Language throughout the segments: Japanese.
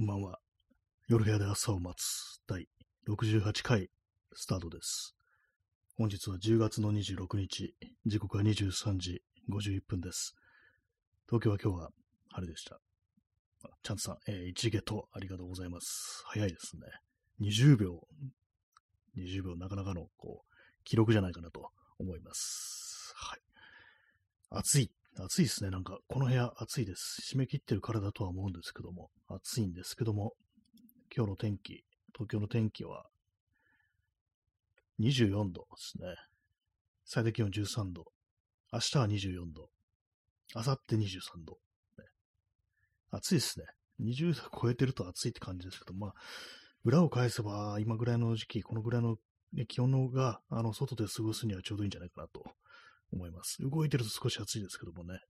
こんばんは。夜部屋で朝を待つ第68回スタートです。本日は10月の26日、時刻は23時51分です。東京は今日は晴れでした。チャンツさん、えー、一ゲとありがとうございます。早いですね。20秒、20秒なかなかのこう記録じゃないかなと思います。はい。暑い。暑いですね。なんか、この部屋暑いです。締め切ってるからだとは思うんですけども、暑いんですけども、今日の天気、東京の天気は24度ですね。最低気温13度。明日は24度。明後日23度。ね、暑いですね。20度超えてると暑いって感じですけど、まあ、裏を返せば、今ぐらいの時期、このぐらいの、ね、気温のが、あの、外で過ごすにはちょうどいいんじゃないかなと思います。動いてると少し暑いですけどもね。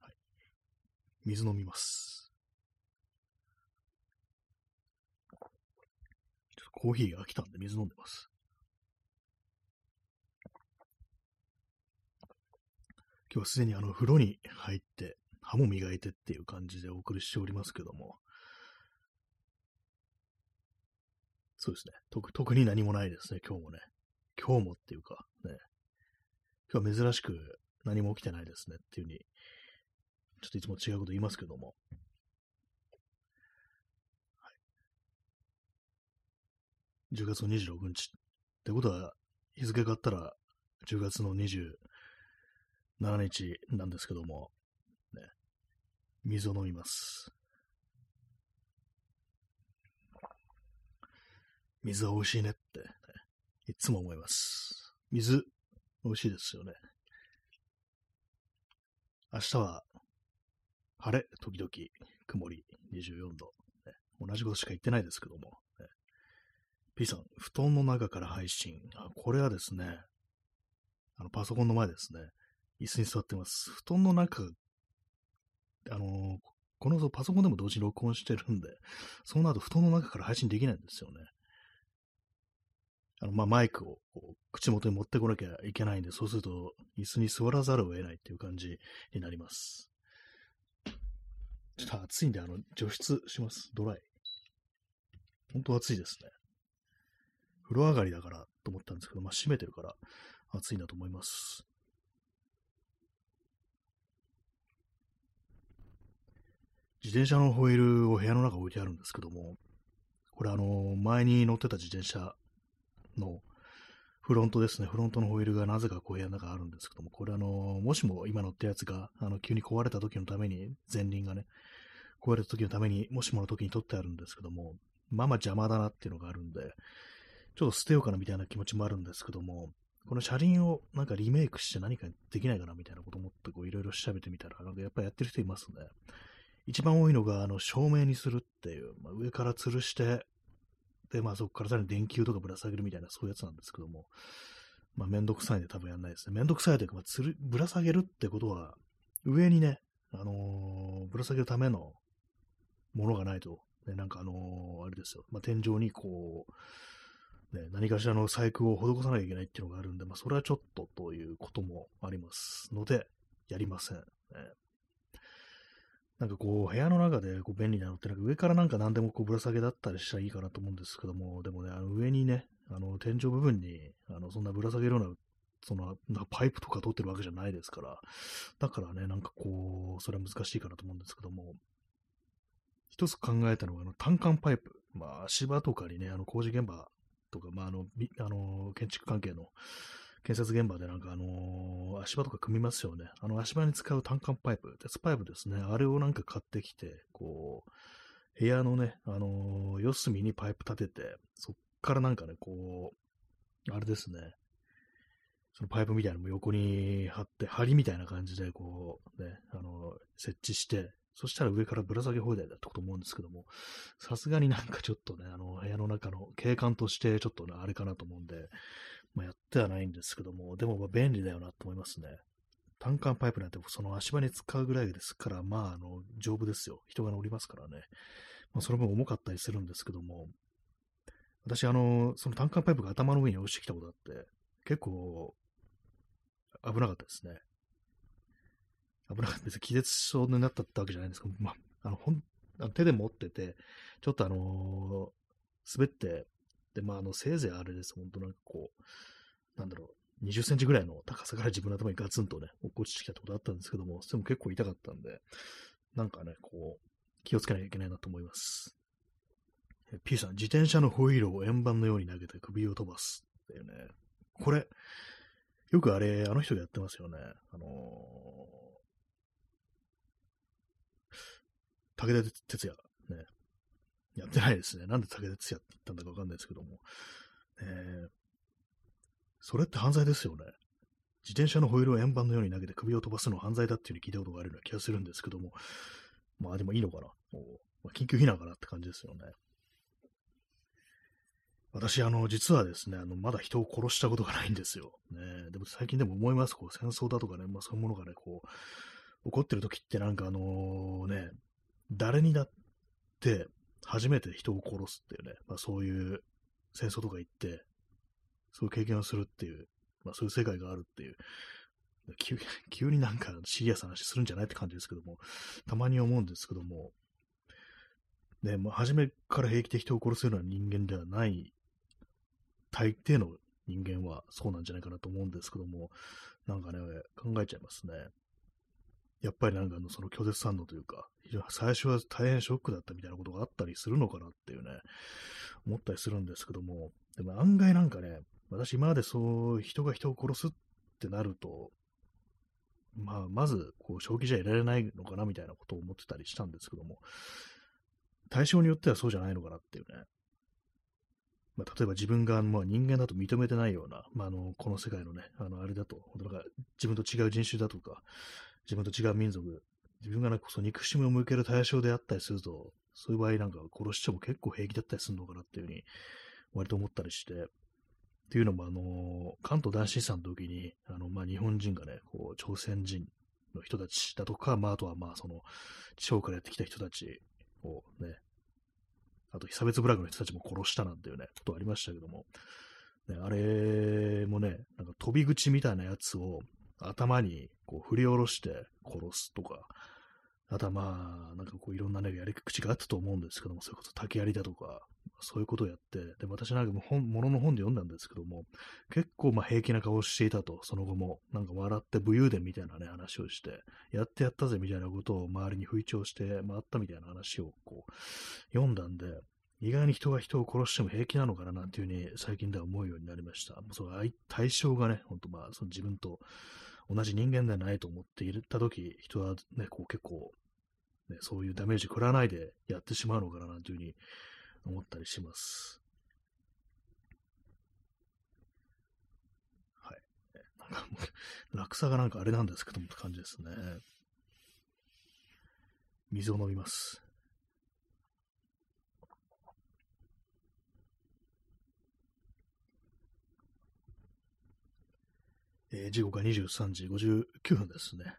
はい。水飲みます。ちょっとコーヒーが飽きたんで水飲んでます。今日はすでにあの風呂に入って歯も磨いてっていう感じでお送りしておりますけども。そうですね。特特に何もないですね、今日もね。今日もっていうか、ね。今日は珍しく何も起きてないですねっていうふうに、ちょっといつも違うこと言いますけども。はい、10月の26日。ってことは、日付があったら10月の27日なんですけども、ね、水を飲みます。水は美味しいねって、ね、いつも思います。水、美味しいですよね。明日は、晴れ、時々、曇り、24度、ね。同じことしか言ってないですけども。ね、P さん、布団の中から配信。あこれはですね、あの、パソコンの前ですね、椅子に座ってます。布団の中、あのー、このパソコンでも同時に録音してるんで、そうなると布団の中から配信できないんですよね。あの、まあ、マイクをこう口元に持ってこなきゃいけないんで、そうすると椅子に座らざるを得ないっていう感じになります。ちょっと暑いんで、あの、除湿します。ドライ。本当暑いですね。風呂上がりだからと思ったんですけど、まあ、閉めてるから暑いんだと思います。自転車のホイールを部屋の中置いてあるんですけども、これあの、前に乗ってた自転車のフロントですね。フロントのホイールがなぜかこう部屋の中あるんですけども、これあの、もしも今乗ったやつが、あの、急に壊れた時のために、前輪がね、壊れた時のために、もしもの時に取ってあるんですけども、まあまあ邪魔だなっていうのがあるんで、ちょっと捨てようかなみたいな気持ちもあるんですけども、この車輪をなんかリメイクして何かできないかなみたいなこと思ってこういろいろ調べてみたら、なんかやっぱやってる人いますね。一番多いのが、あの、照明にするっていう、まあ、上から吊るして、で、まあそこからさらに電球とかぶら下げるみたいなそういうやつなんですけども、まあめんどくさいんで多分やんないですね。めんどくさいというか、まあ、つる、ぶら下げるってことは、上にね、あのー、ぶら下げるためのものがないと、ね、なんかあのー、あれですよ、まあ天井にこう、ね、何かしらの細工を施さなきゃいけないっていうのがあるんで、まあそれはちょっとということもありますので、やりません。ねなんかこう、部屋の中でこう便利なのって、なんか上からなんか何でもこうぶら下げだったりしたらいいかなと思うんですけども、でもね、あの上にね、あの天井部分に、あのそんなぶら下げるような、そのなパイプとか通ってるわけじゃないですから、だからね、なんかこう、それは難しいかなと思うんですけども、一つ考えたのが、あの単管パイプ、まあ足場とかにね、あの工事現場とか、まああの、あの建築関係の建設現場でなんかあのー、足場とか組みますよね。あの足場に使う単管パイプ、鉄パイプですね。あれをなんか買ってきて、こう、部屋のね、あのー、四隅にパイプ立てて、そっからなんかね、こう、あれですね。そのパイプみたいなのも横に貼って、針みたいな感じで、こう、ね、あの、設置して、そしたら上からぶら下げ放題だったと思うんですけども、さすがになんかちょっとね、あの、部屋の中の景観としてちょっとね、あれかなと思うんで、まあ、やってはないんですけども、でもま便利だよなと思いますね。単管パイプなんてその足場に使うぐらいですから、まあ、あの、丈夫ですよ。人が乗りますからね。まあ、その分重かったりするんですけども、私、あの、その単管パイプが頭の上に落ちてきたことあって、結構、危なかったですね。危なかったです。気絶症になったってわけじゃないんですけど、まあ、あの、本あの手で持ってて、ちょっとあのー、滑って、で、まあ、あの、せいぜいあれです。本当なんかこう、なんだろう、20センチぐらいの高さから自分の頭にガツンとね、落っこちてきたってことあったんですけども、それも結構痛かったんで、なんかね、こう、気をつけなきゃいけないなと思います。P さん、自転車のホイールを円盤のように投げて首を飛ばす。っていうね。これ、よくあれ、あの人がやってますよね。あのー、武田鉄矢。ね。やってないですね。なんで武田鉄矢って言ったんだかわかんないですけども。えー、それって犯罪ですよね。自転車のホイールを円盤のように投げて首を飛ばすのは犯罪だっていう風に聞いたことがあるような気がするんですけども。まあでもいいのかな。まあ、緊急避難かなって感じですよね。私、あの、実はですね、あの、まだ人を殺したことがないんですよ。ね、でも最近でも思います、こう、戦争だとかね、まあそういうものがね、こう、起こってる時ってなんかあの、ね、誰にだって初めて人を殺すっていうね、まあそういう戦争とか行って、そういう経験をするっていう、まあそういう世界があるっていう、急急になんかシリアスな話するんじゃないって感じですけども、たまに思うんですけども、ね、まあ、初めから平気で人を殺すような人間ではない大抵の人間はそうなんじゃないかなと思うんですけども、なんかね、考えちゃいますね。やっぱりなんかのその拒絶反応というか、最初は大変ショックだったみたいなことがあったりするのかなっていうね、思ったりするんですけども、でも案外なんかね、私今までそう人が人を殺すってなると、まあ、まず、こう、正気じゃいられないのかなみたいなことを思ってたりしたんですけども、対象によってはそうじゃないのかなっていうね、まあ、例えば自分が、まあ、人間だと認めてないような、まあ、あのこの世界のね、あのあれだと、なんか自分と違う人種だとか、自分と違う民族、自分がなんかそ憎しみを向ける対象であったりすると、そういう場合なんか殺しても結構平気だったりするのかなっていうふうに、割と思ったりして、っていうのも、あの、関東大震災の時に、あの、まあ、日本人がね、こう、朝鮮人の人たちだとか、まあ、あとは、まあ、その、地方からやってきた人たちをね、あと、被差別ブラックの人たちも殺したなんていうね、ことありましたけども、ね、あれもね、なんか飛び口みたいなやつを頭にこう振り下ろして殺すとか、あとはまあ、なんかこういろんなね、やり口があったと思うんですけども、それこそ竹槍だとか、そういうことをやって、で、私なんかも本、ものの本で読んだんですけども、結構まあ平気な顔をしていたと、その後も、なんか笑って武勇伝みたいなね、話をして、やってやったぜみたいなことを周りに吹聴して回ったみたいな話をこう、読んだんで、意外に人が人を殺しても平気なのかななんていうふうに最近では思うようになりました。その対象がね、ほんとまあ、その自分と同じ人間ではないと思っていたとき、人はね、こう結構、ね、そういうダメージ食らわないでやってしまうのかななんていうふうに思ったりします。はい。なんか、落差がなんかあれなんですけどもって感じですね。水を飲みます。えー、時刻が23時59分ですね。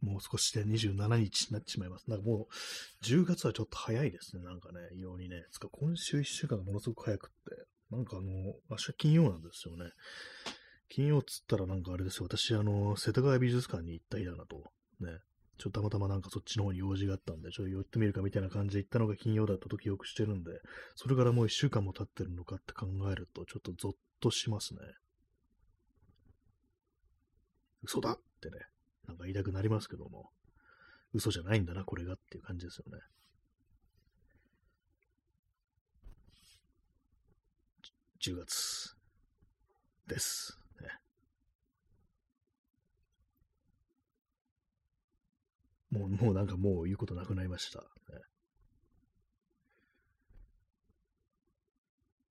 もう少しで27日になってしまいます。なんかもう、10月はちょっと早いですね。なんかね、異様にね。つか今週1週間がものすごく早くって。なんかあの、明日金曜なんですよね。金曜っつったらなんかあれですよ。私、あの、世田谷美術館に行った日だなと。ね。ちょっとたまたまなんかそっちの方に用事があったんで、ちょっと寄ってみるかみたいな感じで行ったのが金曜だったと記憶してるんで、それからもう1週間も経ってるのかって考えると、ちょっとゾッとしますね。嘘だってね、なんか言いたくなりますけども、嘘じゃないんだな、これがっていう感じですよね。10月です。もう、もうなんかもう言うことなくなりました。ね、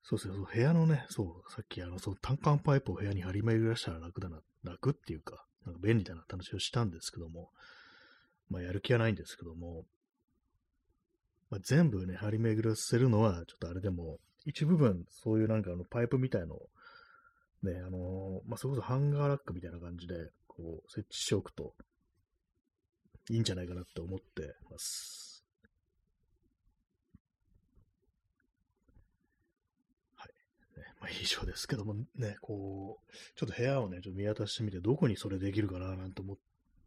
そうですね、部屋のね、そう、さっきあの、そう、単管パイプを部屋に張り巡らしたら楽だな楽っていうか、なんか便利だなって話をしたんですけども、まあ、やる気はないんですけども、まあ、全部ね、張り巡らせるのは、ちょっとあれでも、一部分、そういうなんかあの、パイプみたいのを、ね、あのー、まあ、それこそハンガーラックみたいな感じで、こう、設置しておくと、いいんじゃないかなって思ってます。以上ですけどもね、こう、ちょっと部屋をね、ちょっと見渡してみて、どこにそれできるかななんて思っ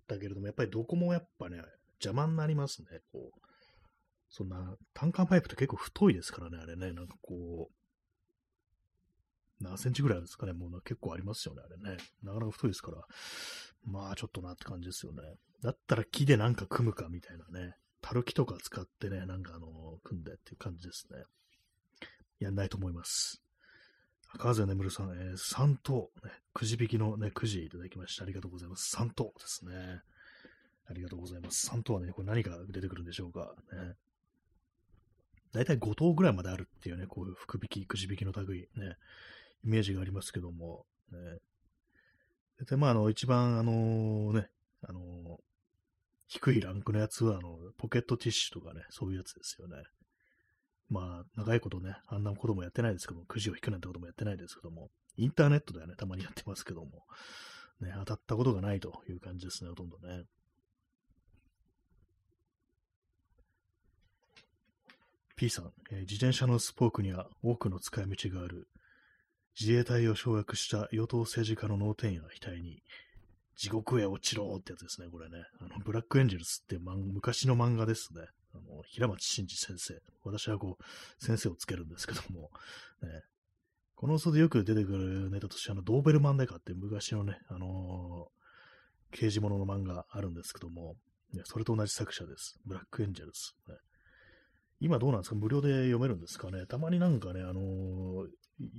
たけれども、やっぱりどこもやっぱね、邪魔になりますね、こう。そんな、単管パイプって結構太いですからね、あれね、なんかこう、何センチぐらいあるんですかね、もう結構ありますよね、あれね。なかなか太いですから、まあちょっとなって感じですよね。だったら木でなんか組むかみたいなね、タルキとか使ってね、なんかあの、組んでっていう感じですね。やんないと思います。赤瀬眠さん、えー、3等、ね、くじ引きのね、くじいただきました。ありがとうございます。3等ですね。ありがとうございます。3等はね、これ何が出てくるんでしょうか。ね。大体5等ぐらいまであるっていうね、こういう福引き、くじ引きの類、ね、イメージがありますけども、ね。で、まあ、あの、一番、あのね、あの低いランクのやつは、あの、ポケットティッシュとかね、そういうやつですよね。まあ、長いことね、あんなこともやってないですけども、くじを引くなんてこともやってないですけども、インターネットではね、たまにやってますけども、ね、当たったことがないという感じですね、ほとんどね。P さん、えー、自転車のスポークには多くの使い道がある。自衛隊を掌握した与党政治家の脳天や額に、地獄へ落ちろってやつですね、これね。あの、ブラックエンジェルスって昔の漫画ですね。あの、平松真治先生。私はこう、先生をつけるんですけども、ね。この嘘でよく出てくるネタとして、あの、ドーベルマンデカって昔のね、あのー、刑事物の漫画あるんですけども、ね、それと同じ作者です。ブラックエンジェルス。ね、今どうなんですか？無料で読めるんですかね？たまになんかね、あのー、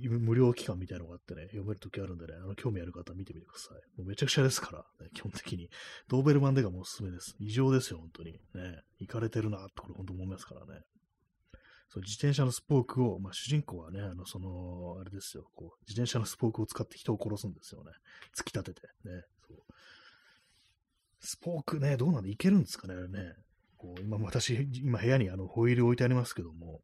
無料期間みたいなのがあってね、読めるときあるんでね、あの、興味ある方見てみてください。もうめちゃくちゃですから、ね、基本的に。ドーベルマンデカもうおすすめです。異常ですよ、本当に。ね、行かれてるなってこれ本当思いますからね。そう自転車のスポークを、まあ、主人公はね、あの、その、あれですよ、こう、自転車のスポークを使って人を殺すんですよね。突き立てて、ね。そうスポークね、どうなんでいけるんですかね、あれね。こう、今、私、今部屋にあの、ホイール置いてありますけども、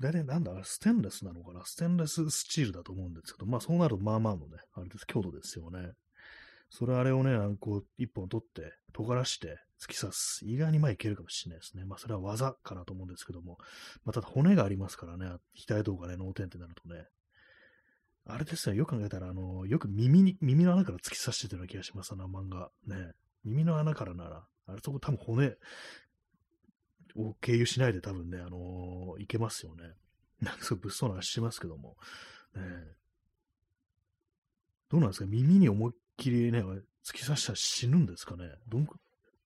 大体なんだ、ステンレスなのかな？ステンレススチールだと思うんですけど、まあそうなるとまあまあのね、あれです、強度ですよね。それあれをね、こう、一本取って、尖らして突き刺す。意外にまあいけるかもしれないですね。まあそれは技かなと思うんですけども、まあただ骨がありますからね、額とかね、脳天ってなるとね。あれですね、よく考えたら、あの、よく耳に、耳の穴から突き刺してたような気がします、あの漫画。ね。耳の穴からなら、あれそこ多分骨、を経由しないで多分ね、あのー、いけますよね。なんかすごい物騒な話しますけども。ね、どうなんですか？耳に思いっきりね、突き刺したら死ぬんですかね？どん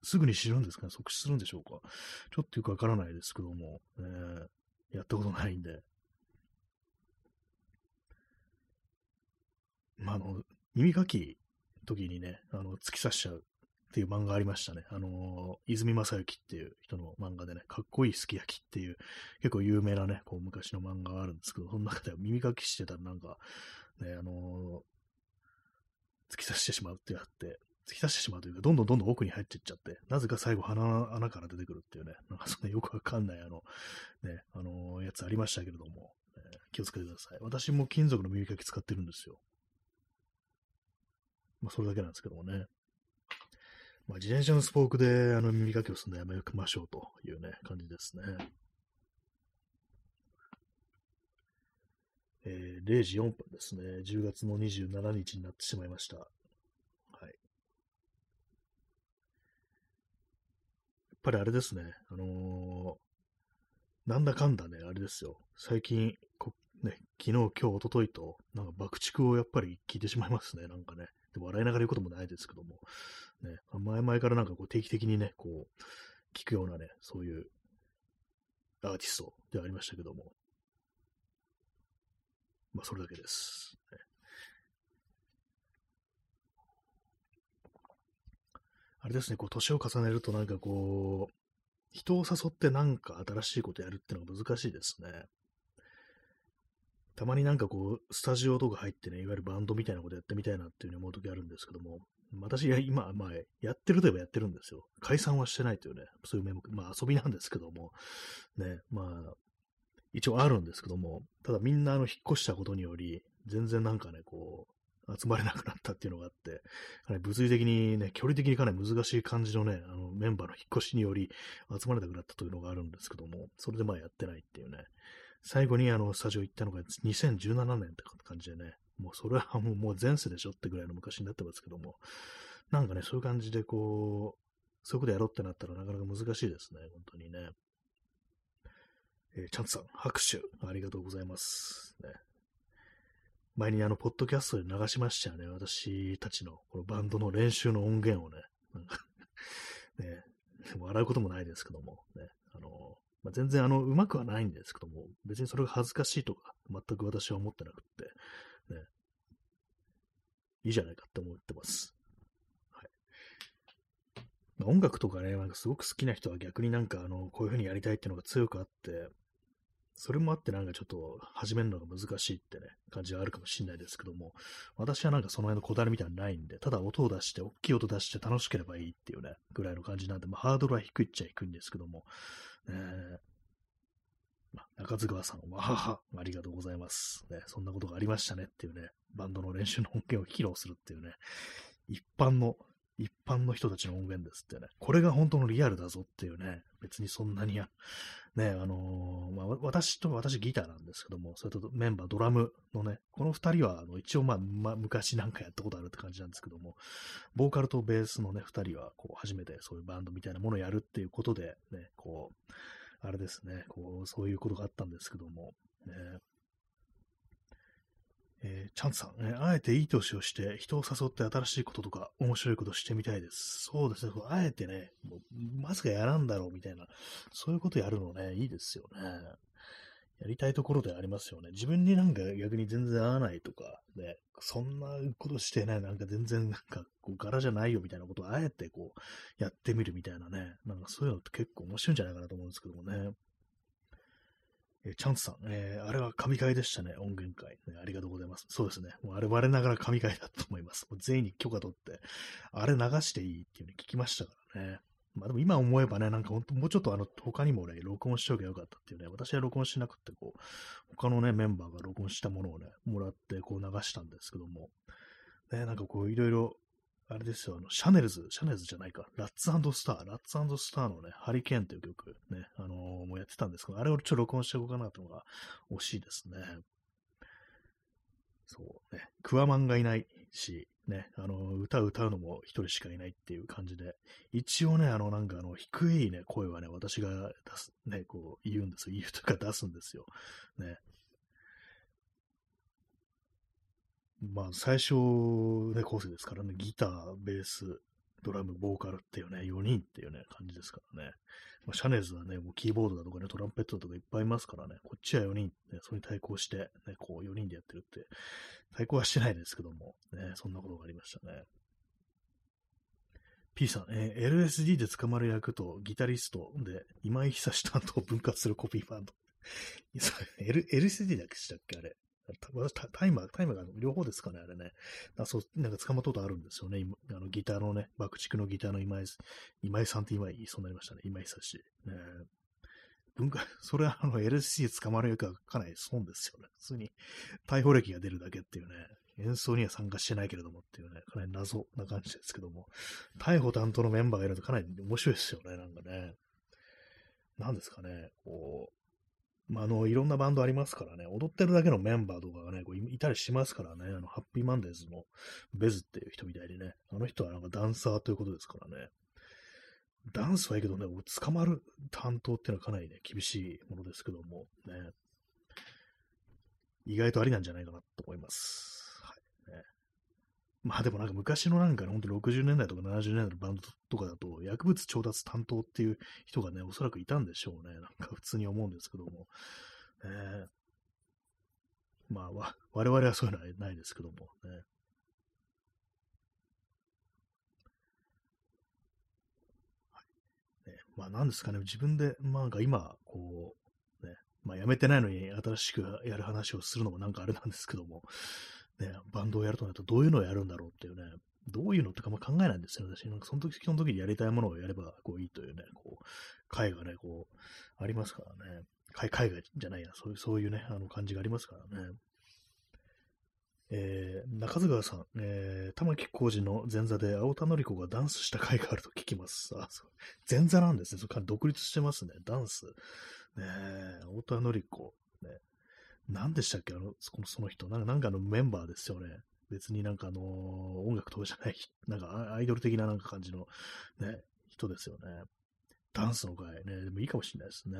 すぐに死ぬんですかね？即死するんでしょうか？ちょっとよくわからないですけども、ね、やったことないんで。まあ、あの、耳かき時にね、あの、突き刺しちゃう。っていう漫画ありましたね。あのー、泉正幸っていう人の漫画でね、かっこいいすき焼きっていう、結構有名なね、こう昔の漫画があるんですけど、その中では耳かきしてたらなんか、ね、あのー、突き刺してしまうってあって、突き刺してしまうというか、どんどんどんどん奥に入っていっちゃって、なぜか最後鼻の穴から出てくるっていうね、なんかそんなよくわかんないあの、ね、あのー、やつありましたけれども、え気をつけてください。私も金属の耳かき使ってるんですよ。まあ、それだけなんですけどもね。まあ、自転車のスポークであの耳かきをするのやめましょうというね、感じですね。えー、0時4分ですね。10月の27日になってしまいました。はい。やっぱりあれですね。あのー、なんだかんだね、あれですよ。最近、こね、昨日、今日、一昨日と、なんか爆竹をやっぱり聞いてしまいますね、なんかね。で笑いながら言うこともないですけども。ね、前々からなんかこう定期的にね、こう、聞くようなね、そういうアーティストではありましたけども。まあ、それだけです。あれですね、こう、年を重ねるとなんかこう、人を誘ってなんか新しいことやるっていうのが難しいですね。たまになんかこう、スタジオとか入ってね、いわゆるバンドみたいなことやってみたいなっていうふうに思う時あるんですけども、私今、まあ、やってるといえばやってるんですよ。解散はしてないというね、そういう名目、まあ遊びなんですけども、ね、まあ、一応あるんですけども、ただみんなあの引っ越したことにより、全然なんかね、こう、集まれなくなったっていうのがあって、かなり物理的にね、距離的にかなり難しい感じのね、あのメンバーの引っ越しにより集まれなくなったというのがあるんですけども、それでまあやってないっていうね、最後にあのスタジオ行ったのが2017年って感じでね、もうそれはもう前世でしょってぐらいの昔になってますけども、なんかね、そういう感じでこそういうことやろうってなったらなかなか難しいですね、本当にね。えー、チャンツさん、拍手、ありがとうございます。ね、前にあの、ポッドキャストで流しましたよね。私たちの、このバンドの練習の音源をね。なんかね、笑うこともないですけども、ね。あの、まあ、全然あの、うまくはないんですけども、別にそれが恥ずかしいとか、全く私は思ってなくって、ね。いいじゃないかって思ってます。はい。まあ、音楽とかね、なんかすごく好きな人は逆になんかあの、こういう風にやりたいっていうのが強くあって、それもあってなんかちょっと始めるのが難しいってね、感じがあるかもしれないですけども、私はなんかその辺のこだわりみたいなのないんで、ただ音を出して、大きい音出して楽しければいいっていうね、ぐらいの感じなんで、まあ、ハードルは低いっちゃ低いんですけども、えまあ、中津川さん、わはは、ありがとうございます、ね。そんなことがありましたねっていうね、バンドの練習の音源を披露するっていうね、一般の一般の人たちの音源ですってね、これが本当のリアルだぞっていうね、別にそんなにや、ね、あのー、まあ、私と、私ギターなんですけども、それとメンバー、ドラムのね、この二人は、あの、一応まあ、まあ、昔なんかやったことあるって感じなんですけども、ボーカルとベースのね、二人は、こう、初めてそういうバンドみたいなものをやるっていうことで、ね、こう、あれですね、こう、そういうことがあったんですけども、ね、えー、チャンツさん、ね、あえていい年をして人を誘って新しいこととか面白いことしてみたいです。そうですね。あえてね、もうまさかやらんだろうみたいな、そういうことやるのね、いいですよね。やりたいところでありますよね。自分になんか逆に全然合わないとか、ね、そんなことしてね、なんか全然なんかこう柄じゃないよみたいなことをあえてこうやってみるみたいなね、なんかそういうのって結構面白いんじゃないかなと思うんですけどもね。えチャンスさん、えー、あれは神回でしたね、音源会、ね。ありがとうございます。そうですね。もうあれ我ながら神回だと思います。もう全員に許可取って、あれ流していいっていうふうに聞きましたからね。まあでも今思えばね、なんか本当もうちょっとあの、他にもね、録音しておけばよかったっていうね、私は録音しなくて、こう、他のね、メンバーが録音したものをね、もらって、こう流したんですけども、ね、なんかこう、いろいろあれですよ、あの、シャネルズ、シャネルズじゃないか、ラッツスター、ラッツスターのね、ハリケーンという曲、ね、あのー、もうやってたんですけど、あれをちょっと録音しておこうかなというのが惜しいですね。そうね、クワマンがいないし、ね、あの、歌歌うのも一人しかいないっていう感じで、一応ね、あの、なんかあの、低いね、声はね、私が出す、ね、こう、言うんですよ。言うとか出すんですよ。ね。まあ、最初、ね、構成ですからね、ギター、ベース、ドラム、ボーカルっていうね、4人っていうね、感じですからね。まあ、シャネーズはね、もうキーボードだとかね、トランペットとかいっぱいいますからね、こっちは4人、ね、それに対抗して、ね、こう4人でやってるって、対抗はしてないですけども、ね、そんなことがありましたね。P さん、えー、LSD で捕まる役とギタリストで今井久志担当を分割するコピーバンド。LSD だけしたっけあれ。私タイマー、タイマーが両方ですかね、あれね。あそう、なんか捕まったことあるんですよね。あのギターのね、爆竹のギターの今井、今井さんって今井、そうなりましたね。今井久志。ね、文化、それはあの LC 捕まる役はかなり損ですよね。普通に逮捕歴が出るだけっていうね。演奏には参加してないけれどもっていうね、かなり謎な感じですけども。逮捕担当のメンバーがいるとかなり面白いですよね、なんかね。なんですかね、こう、まあ、あの、いろんなバンドありますからね、踊ってるだけのメンバーとかがね、こういたりしますからね、あの、ハッピーマンデーズのベズっていう人みたいでね、あの人はなんかダンサーということですからね、ダンスはいいけどね、捕まる担当っていうのはかなりね、厳しいものですけども、ね、意外とありなんじゃないかなと思います。まあでもなんか昔のなんかね、ほんと60年代とか70年代のバンドとかだと、薬物調達担当っていう人がね、おそらくいたんでしょうね。なんか普通に思うんですけども。えー、まあ、わ、我々はそういうのはないですけどもね。はいね、まあなんですかね、自分で、まあなんか今、こう、ね、まあやめてないのに新しくやる話をするのもなんかあれなんですけども、ね、バンドをやるとなるとどういうのをやるんだろうっていうね、どういうのってかま考えないんですよ、私。なんかその時、その時にやりたいものをやればこういいというね、こう、会がね、こう、ありますからね。海外じゃないな、そういう、そういうね、あの感じがありますからね。えー、中津川さん、えー、玉置浩二の前座で青田のり子がダンスした回があると聞きます。あ、そう。前座なんですね。それから独立してますね。ダンス。ね青田のり子。ね何でしたっけ？あの、そのその人。なんか、なんかのメンバーですよね。別になんかあのー、音楽とかじゃない、なんかアイドル的ななんか感じの、ね、人ですよね。ダンスの会ね、でもいいかもしれないですね。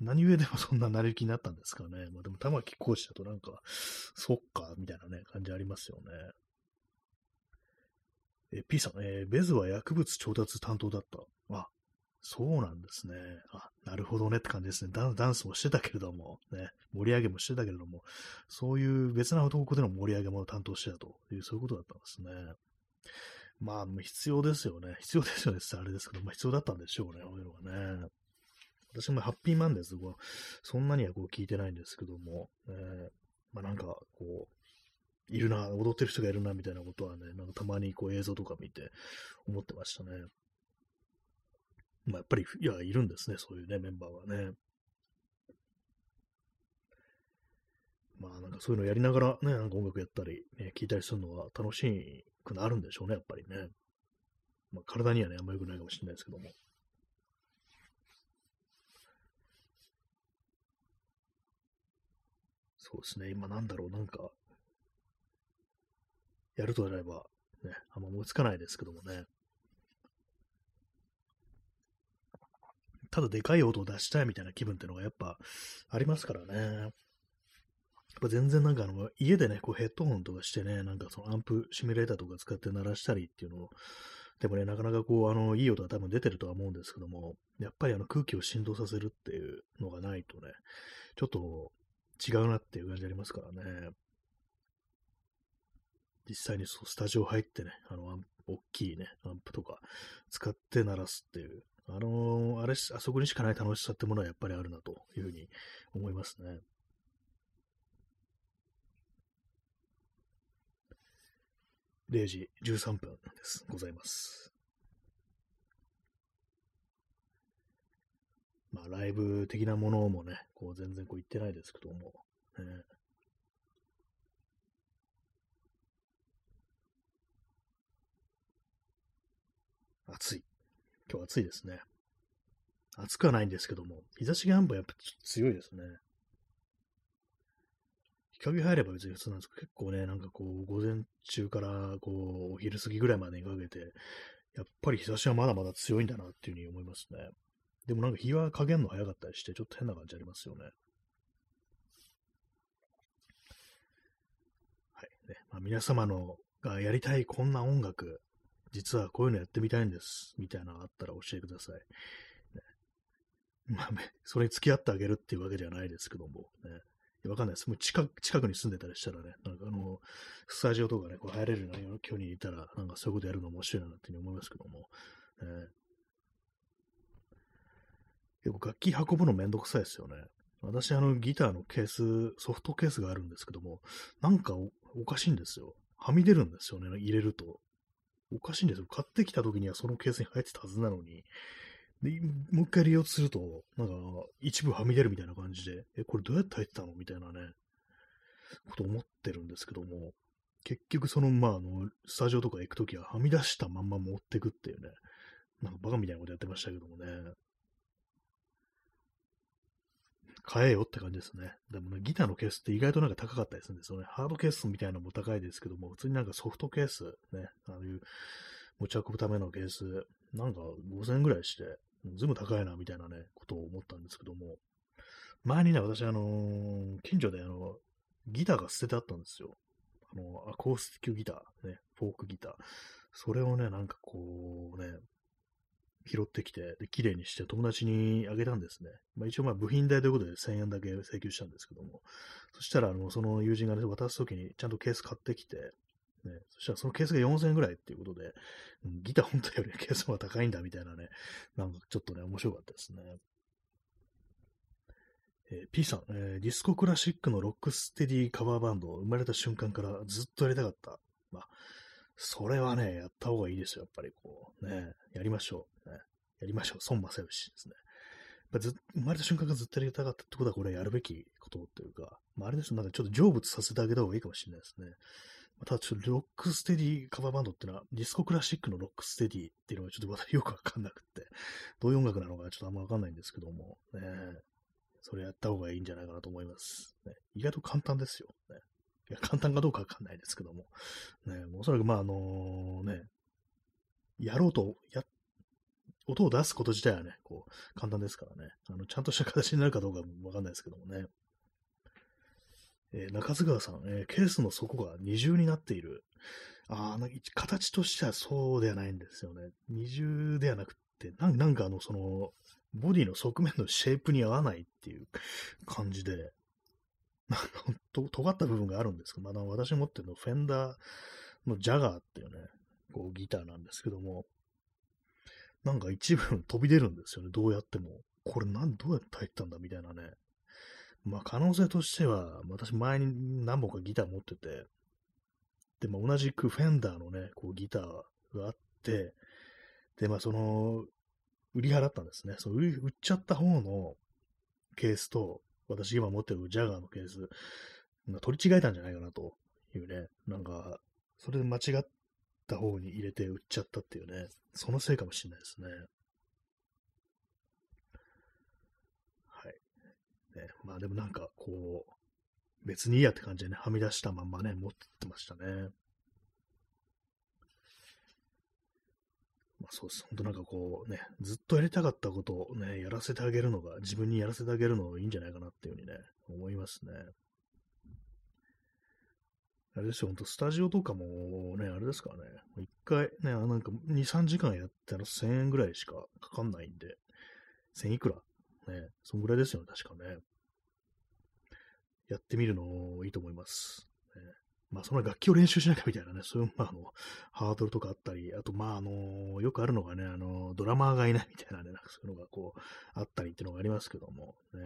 何故でも そんな慣れる気になったんですかね。まあでも玉木講師だとなんか、そっか、みたいなね、感じありますよね。え、P さん、えー、ベズは薬物調達担当だった。あ、そうなんですね。あ、なるほどねって感じですね。ダンスもしてたけれども、ね、盛り上げもしてたけれども、そういう別な男での盛り上げも担当してたという、そういうことだったんですね。まあ、必要ですよね。必要ですよねってあれですけど、まあ必要だったんでしょうね、こういうのがね。私もハッピーマンです。そんなにはこう聞いてないんですけども、えー、まあなんかこう、いるな、踊ってる人がいるな、みたいなことはね、なんかたまにこう映像とか見て思ってましたね。まあやっぱり、いや、いるんですね、そういうね、メンバーはね。まあなんかそういうのやりながらね、なんか音楽やったり、ね、聞いたりするのは楽しくなるんでしょうね、やっぱりね。まあ体にはね、あんま良くないかもしれないですけども。そうですね、今なんだろう、なんか、やるとなれば、ね、あんま思いつかないですけどもね。ただでかい音を出したいみたいな気分っていうのがやっぱありますからね。やっぱ全然なんかあの、家でね、こうヘッドホンとかしてね、なんかそのアンプシミュレーターとか使って鳴らしたりっていうのを、でもね、なかなかこう、あの、いい音が多分出てるとは思うんですけども、やっぱりあの空気を振動させるっていうのがないとね、ちょっと違うなっていう感じありますからね。実際にそうスタジオ入ってね、あの、大きいね、アンプとか使って鳴らすっていう、あのー、あれ、あそこにしかない楽しさってものはやっぱりあるなというふうに思いますね。0時13分です。ございます。まあ、ライブ的なものもね、こう全然こう言ってないですけども、ね、暑い。今日暑いですね。暑くはないんですけども、日差しが半分やっぱ強いですね。日陰入れば別に普通なんですけど、結構ね、なんかこう、午前中からこう、お昼過ぎぐらいまでにかけて、やっぱり日差しはまだまだ強いんだなっていうふうに思いますね。でもなんか日は加減の早かったりして、ちょっと変な感じありますよね。はい。ねまあ、皆様のがやりたいこんな音楽、実はこういうのやってみたいんです、みたいなのがあったら教えてください。まあ、それに付き合ってあげるっていうわけじゃないですけども、ね。わかんないです。もう近近くに住んでたりしたらね、なんかあの、スタジオとかね、こう入れるような距離にいたら、なんかそういうことやるの面白いなっていうふうに思いますけども、ね、結構楽器運ぶのめんどくさいですよね。私、あの、ギターのケース、ソフトケースがあるんですけども、なんかおかしいんですよ。はみ出るんですよね、入れると。おかしいんですよ。買ってきた時にはそのケースに入ってたはずなのに、で、もう一回利用すると、なんか、一部はみ出るみたいな感じで、え、これどうやって入ってたの？みたいなね、こと思ってるんですけども、結局その、まあ、あの、スタジオとか行く時ははみ出したまんま持ってくっていうね、なんかバカみたいなことやってましたけどもね、買えよって感じですね。でもね、ギターのケースって意外となんか高かったりするんですよね。ハードケースみたいなのも高いですけども、普通になんかソフトケース、ね、ああいう持ち運ぶためのケース、なんか5000円ぐらいして、ずいぶん高いなみたいなね、ことを思ったんですけども、前にね、私あのー、近所であの、ギターが捨ててあったんですよ。あの、アコースティックギター、ね、フォークギター。それをね、なんかこうね、拾ってきて、で、綺麗にして友達にあげたんですね。まあ一応まあ部品代ということで1000円だけ請求したんですけども、そしたらあの、その友人が、ね、渡すときにちゃんとケース買ってきて、ね、そしたらそのケースが4000円ぐらいっていうことで、うん、ギター本体より ケースは高いんだみたいなね、なんかちょっとね、面白かったですね。えー、P さん、えー、ディスコクラシックのロックステディカバーバンド生まれた瞬間からずっとやりたかった。まあ、それはね、やった方がいいですよ、やっぱりこう、ね、やりましょう。ね、やりましょう。孫正義ですね。やっぱず生まれた瞬間からずっとやりたかったってことは、これやるべきことというか、まあ、あれですよ、なんかちょっと成仏させてあげた方がいいかもしれないですね。ただちょっとロックステディカバーバンドっていうのは、ディスコクラシックのロックステディっていうのはちょっとまだよくわかんなくって、どういう音楽なのかちょっとあんまわかんないんですけども、ね、それやった方がいいんじゃないかなと思います。ね、意外と簡単ですよ。ね、いや、簡単かどうかわかんないですけども。ね、おそらく、まあ、あのね、やろうと、や、音を出すこと自体はね、こう、簡単ですからね。あの、ちゃんとした形になるかどうかわかんないですけどもね。えー、中津川さん、えー、ケースの底が二重になっている。ああ、形としてはそうではないんですよね。二重ではなくて、なんかあの、その、ボディの側面のシェイプに合わないっていう感じで、と、尖った部分があるんですけど、まだ私持ってるのフェンダーのジャガーっていうね、こうギターなんですけども、なんか一部飛び出るんですよね、どうやっても。これなん、どうやって入ったんだみたいなね。まあ可能性としては、私前に何本かギター持ってて、で、まあ同じくフェンダーのね、こうギターがあって、で、まあその、売り払ったんですね。その売売っちゃった方のケースと、私今持ってるジャガーのケース、取り違えたんじゃないかなというね、なんか、それで間違った方に入れて売っちゃったっていうね、そのせいかもしれないですね。はい。ね、まあでもなんかこう、別にいいやって感じでね、はみ出したまんまね、持ってましたね。まあ、そうです。本当なんかこうね、ずっとやりたかったことをね、やらせてあげるのが、自分にやらせてあげるのがいいんじゃないかなっていうふうにね、思いますね。あれですよ、ほんと、スタジオとかもね、あれですからね、一回ね、なんか2、3時間やったら1000円ぐらいしかかかんないんで、1000いくら？ね、そんぐらいですよね、確かね。やってみるのいいと思います。まあ、その楽器を練習しなきゃみたいなね、そういう、まあ、あの、ハードルとかあったり、あと、まあ、あの、よくあるのがね、あの、ドラマーがいないみたいなね、なんかそういうのがこう、あったりっていうのがありますけども、ね、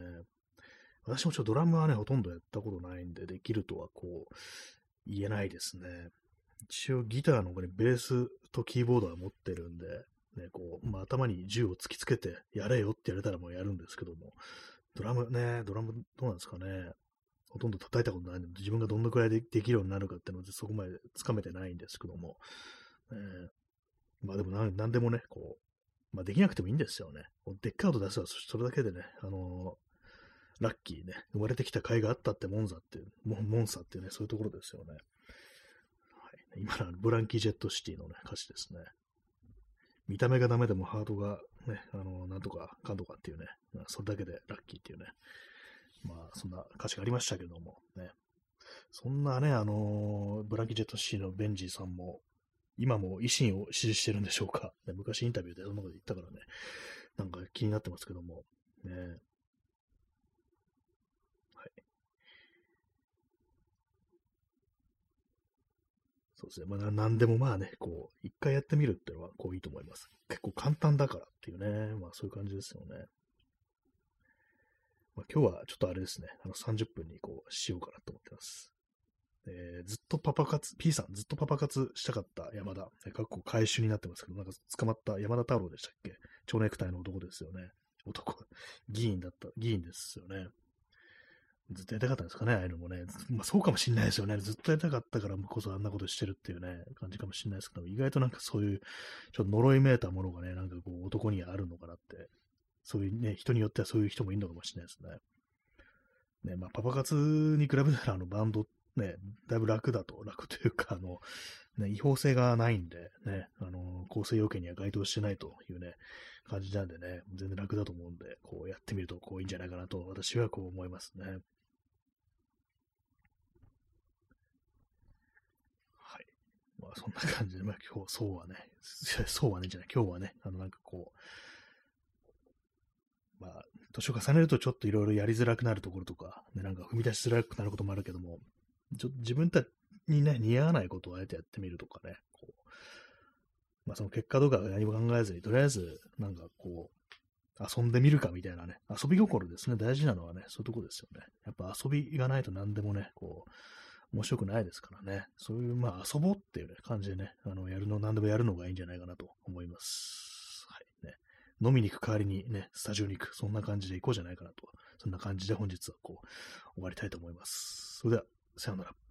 私もちょっとドラムはね、ほとんどやったことないんで、できるとはこう、言えないですね。一応ギターのこれベースとキーボードは持ってるんで、ね、こう、まあ、頭に銃を突きつけて、やれよって言われたらもうやるんですけども、ドラムね、ドラムどうなんですかね。ほとんど叩いたことないので、自分がどのくらいでできるようになるかっていうのはそこまでつかめてないんですけども、えー、まあでもなんでもね、こう、まあできなくてもいいんですよね。でっかい音出せばそれだけでね、あのラッキーね、生まれてきた甲斐があったってモンザっていう、モンサっていうね、そういうところですよね。はい、今のブランキー・ジェット・シティのね、歌詞ですね。見た目がダメでもハートがね、あの、なんとかかんとかっていうね、それだけでラッキーっていうね、まあ、そんな歌詞がありましたけども、ね。そんなね、あのブラキ・ジェット・シティのベンジーさんも、今も維新を支持してるんでしょうか。ね、昔インタビューでそんなこと言ったからね、なんか気になってますけども、ね。はいそうですね。まあ、なんでもまあね、こう、一回やってみるっていうのは、こういいと思います。結構簡単だからっていうね、まあそういう感じですよね。まあ、今日はちょっとあれですね、あの30分にこうしようかなと思ってます。えー、ずっとパパ活、P さん、ずっとパパ活したかった山田、えー、かっこ回収になってますけど、なんか捕まった山田太郎でしたっけ？蝶ネクタイの男ですよね。男、議員だった、議員ですよね。ずっとやりたかったんですかね、ああいうのもね。まあそうかもしんないですよね。ずっとやりたかったからこそあんなことしてるっていうね、感じかもしんないですけど、意外となんかそういう、ちょっと呪いめいたものがね、なんかこう男にあるのかなって、そういうね、人によってはそういう人もいるのかもしれないですね。ね、まあパパ活に比べたらあのバンドね、だいぶ楽だと、楽というか、あの、ね、違法性がないんで、ね、あの、構成要件には該当してないというね、感じなんでね、全然楽だと思うんで、こうやってみるとこういいんじゃないかなと、私はこう思いますね。まあそんな感じで、まあ今日、そうはね、そうはねじゃない、今日はね、あのなんかこう、まあ、年を重ねるとちょっといろいろやりづらくなるところとか、ね、なんか踏み出しづらくなることもあるけども、ちょ自分たちにね、似合わないことをあえてやってみるとかね、こう、まあその結果とか何も考えずに、とりあえず、なんかこう、遊んでみるかみたいなね、遊び心ですね、大事なのはね、そういうとこですよね。やっぱ遊びがないと何でもね、こう、面白くないですからね。そういう、まあ、遊ぼうっていう、ね、感じでね、あの、やるの、何でもやるのがいいんじゃないかなと思います。飲みに行く代わりにね、スタジオに行く。そんな感じで行こうじゃないかなと。そんな感じで本日はこう、終わりたいと思います。それでは、さようなら。